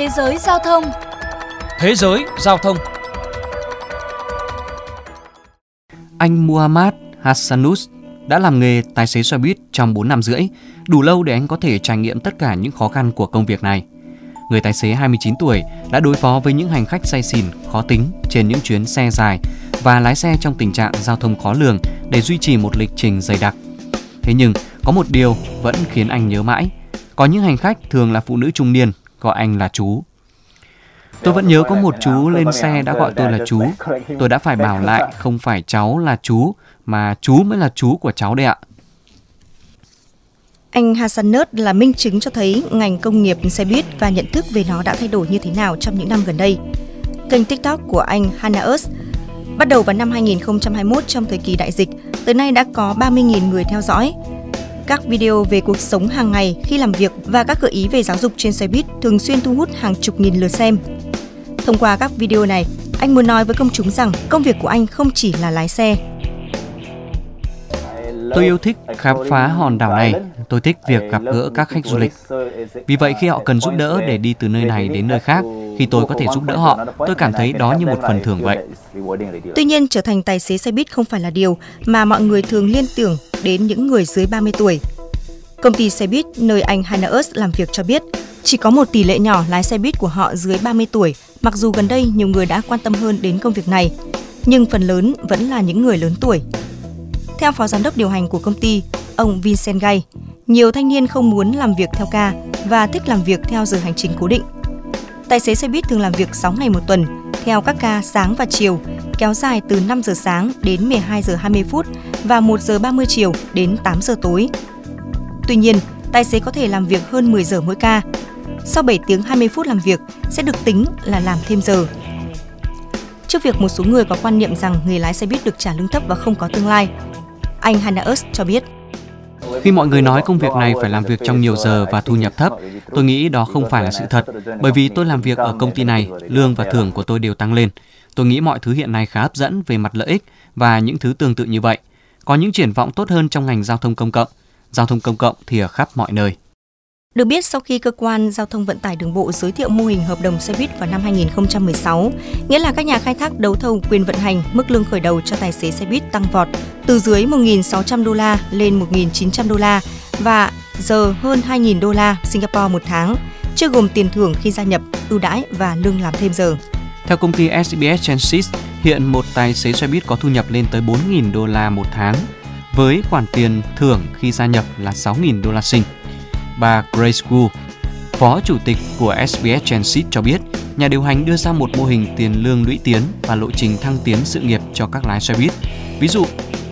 Thế giới giao thông Thế giới giao thông Anh Muhammad Hassanus đã làm nghề tài xế xe buýt trong 4 năm rưỡi, đủ lâu để anh có thể trải nghiệm tất cả những khó khăn của công việc này. Người tài xế 29 tuổi đã đối phó với những hành khách say xỉn, khó tính trên những chuyến xe dài và lái xe trong tình trạng giao thông khó lường để duy trì một lịch trình dày đặc. Thế nhưng, có một điều vẫn khiến anh nhớ mãi. Có những hành khách thường là phụ nữ trung niên, gọi anh là chú. Tôi vẫn nhớ có một chú lên xe đã gọi tôi là chú. Tôi đã phải bảo lại không phải cháu là chú, mà chú mới là chú của cháu đây ạ. Anh Hassanet là minh chứng cho thấy ngành công nghiệp xe buýt và nhận thức về nó đã thay đổi như thế nào trong những năm gần đây. Kênh TikTok của anh Hanaus bắt đầu vào năm 2021 trong thời kỳ đại dịch, tới nay đã có 30.000 người theo dõi. Các video về cuộc sống hàng ngày khi làm việc và các gợi ý về giáo dục trên xe buýt thường xuyên thu hút hàng chục nghìn lượt xem. Thông qua các video này, anh muốn nói với công chúng rằng công việc của anh không chỉ là lái xe. Tôi yêu thích khám phá hòn đảo này. Tôi thích việc gặp gỡ các khách du lịch. Vì vậy khi họ cần giúp đỡ để đi từ nơi này đến nơi khác, khi tôi có thể giúp đỡ họ, tôi cảm thấy đó như một phần thưởng vậy. Tuy nhiên, trở thành tài xế xe buýt không phải là điều mà mọi người thường liên tưởng đến những người dưới 30 tuổi. Công ty xe buýt nơi anh Hanaus làm việc cho biết, chỉ có một tỷ lệ nhỏ lái xe buýt của họ dưới 30 tuổi, mặc dù gần đây nhiều người đã quan tâm hơn đến công việc này, nhưng phần lớn vẫn là những người lớn tuổi. Theo phó giám đốc điều hành của công ty, ông Vincent Gay, nhiều thanh niên không muốn làm việc theo ca và thích làm việc theo giờ hành trình cố định. Tài xế xe buýt thường làm việc 6 ngày một tuần, theo các ca sáng và chiều, kéo dài từ 5 giờ sáng đến 12 giờ 20 phút và 1 giờ 30 chiều đến 8 giờ tối. Tuy nhiên, tài xế có thể làm việc hơn 10 giờ mỗi ca. Sau 7 tiếng 20 phút làm việc sẽ được tính là làm thêm giờ. Trước việc một số người có quan niệm rằng người lái xe buýt được trả lương thấp và không có tương lai, anh Hanaus cho biết. Khi mọi người nói công việc này phải làm việc trong nhiều giờ và thu nhập thấp, tôi nghĩ đó không phải là sự thật, bởi vì tôi làm việc ở công ty này, lương và thưởng của tôi đều tăng lên. Tôi nghĩ mọi thứ hiện nay khá hấp dẫn về mặt lợi ích và những thứ tương tự như vậy. Có những triển vọng tốt hơn trong ngành giao thông công cộng. Giao thông công cộng thì ở khắp mọi nơi. Được biết, sau khi cơ quan giao thông vận tải đường bộ giới thiệu mô hình hợp đồng xe buýt vào năm 2016, nghĩa là các nhà khai thác đấu thầu quyền vận hành mức lương khởi đầu cho tài xế xe buýt tăng vọt từ dưới 1.600 đô la lên 1.900 đô la và giờ hơn 2.000 đô la Singapore một tháng, chưa gồm tiền thưởng khi gia nhập, ưu đãi và lương làm thêm giờ. Theo công ty SBS Transit, hiện một tài xế xe buýt có thu nhập lên tới 4.000 đô la một tháng, với khoản tiền thưởng khi gia nhập là 6.000 đô la sinh. bà Grace Wu, phó chủ tịch của SBS Transit cho biết, nhà điều hành đưa ra một mô hình tiền lương lũy tiến và lộ trình thăng tiến sự nghiệp cho các lái xe buýt. Ví dụ,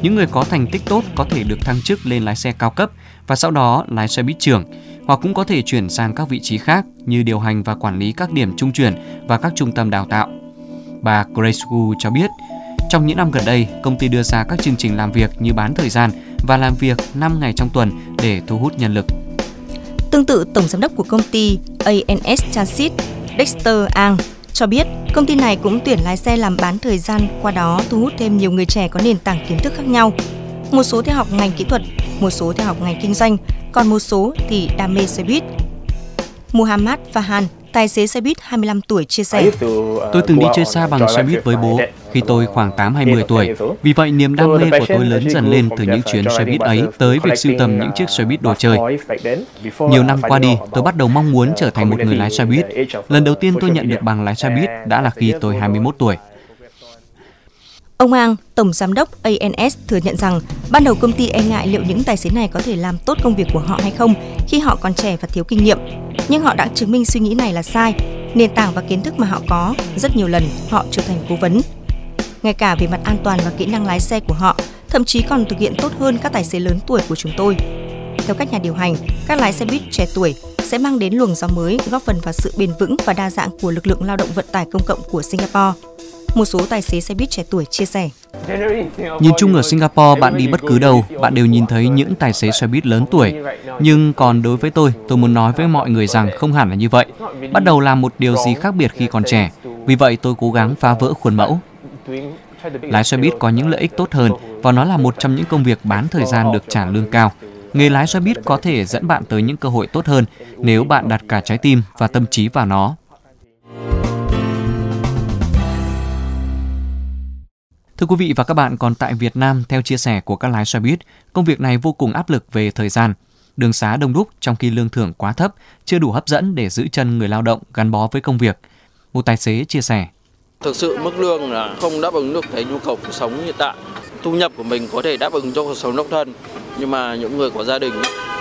những người có thành tích tốt có thể được thăng chức lên lái xe cao cấp và sau đó lái xe buýt trưởng, hoặc cũng có thể chuyển sang các vị trí khác như điều hành và quản lý các điểm trung chuyển và các trung tâm đào tạo. Bà Grace Wu cho biết, trong những năm gần đây, công ty đưa ra các chương trình làm việc như bán thời gian và làm việc 5 ngày trong tuần để thu hút nhân lực. Tương tự, Tổng Giám đốc của công ty ANS Transit, Dexter Ang, cho biết công ty này cũng tuyển lái xe làm bán thời gian, qua đó thu hút thêm nhiều người trẻ có nền tảng kiến thức khác nhau. Một số theo học ngành kỹ thuật, một số theo học ngành kinh doanh, còn một số thì đam mê xe buýt. Muhammad Fahan, Tài xế xe buýt 25 tuổi chia sẻ. Tôi từng đi chơi xa bằng xe buýt với bố khi tôi khoảng 8 hay 10 tuổi. Vì vậy, niềm đam mê của tôi lớn dần lên từ những chuyến xe buýt ấy tới việc sưu tầm những chiếc xe buýt đồ chơi. Nhiều năm qua đi, tôi bắt đầu mong muốn trở thành một người lái xe buýt. Lần đầu tiên tôi nhận được bằng lái xe buýt đã là khi tôi 21 tuổi. Ông Ang, Tổng Giám đốc ANS thừa nhận rằng ban đầu công ty e ngại liệu những tài xế này có thể làm tốt công việc của họ hay không khi họ còn trẻ và thiếu kinh nghiệm. Nhưng họ đã chứng minh suy nghĩ này là sai. Nền tảng và kiến thức mà họ có, rất nhiều lần họ trở thành cố vấn. Ngay cả về mặt an toàn và kỹ năng lái xe của họ, thậm chí còn thực hiện tốt hơn các tài xế lớn tuổi của chúng tôi. Theo các nhà điều hành, các lái xe buýt trẻ tuổi sẽ mang đến luồng gió mới góp phần vào sự bền vững và đa dạng của lực lượng lao động vận tải công cộng của Singapore một số tài xế xe buýt trẻ tuổi chia sẻ. Nhìn chung ở Singapore, bạn đi bất cứ đâu, bạn đều nhìn thấy những tài xế xe buýt lớn tuổi. Nhưng còn đối với tôi, tôi muốn nói với mọi người rằng không hẳn là như vậy. Bắt đầu làm một điều gì khác biệt khi còn trẻ. Vì vậy tôi cố gắng phá vỡ khuôn mẫu. Lái xe buýt có những lợi ích tốt hơn và nó là một trong những công việc bán thời gian được trả lương cao. Nghề lái xe buýt có thể dẫn bạn tới những cơ hội tốt hơn nếu bạn đặt cả trái tim và tâm trí vào nó. Thưa quý vị và các bạn, còn tại Việt Nam, theo chia sẻ của các lái xe buýt, công việc này vô cùng áp lực về thời gian. Đường xá đông đúc trong khi lương thưởng quá thấp, chưa đủ hấp dẫn để giữ chân người lao động gắn bó với công việc. Một tài xế chia sẻ. Thực sự mức lương là không đáp ứng được cái nhu cầu cuộc sống hiện tại. Thu nhập của mình có thể đáp ứng cho cuộc sống độc thân, nhưng mà những người có gia đình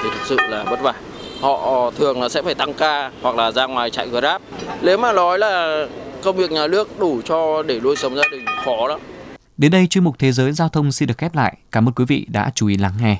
thì thực sự là vất vả. Họ thường là sẽ phải tăng ca hoặc là ra ngoài chạy Grab. Nếu mà nói là công việc nhà nước đủ cho để nuôi sống gia đình khó lắm. Đến đây chuyên mục Thế giới Giao thông xin được khép lại. Cảm ơn quý vị đã chú ý lắng nghe.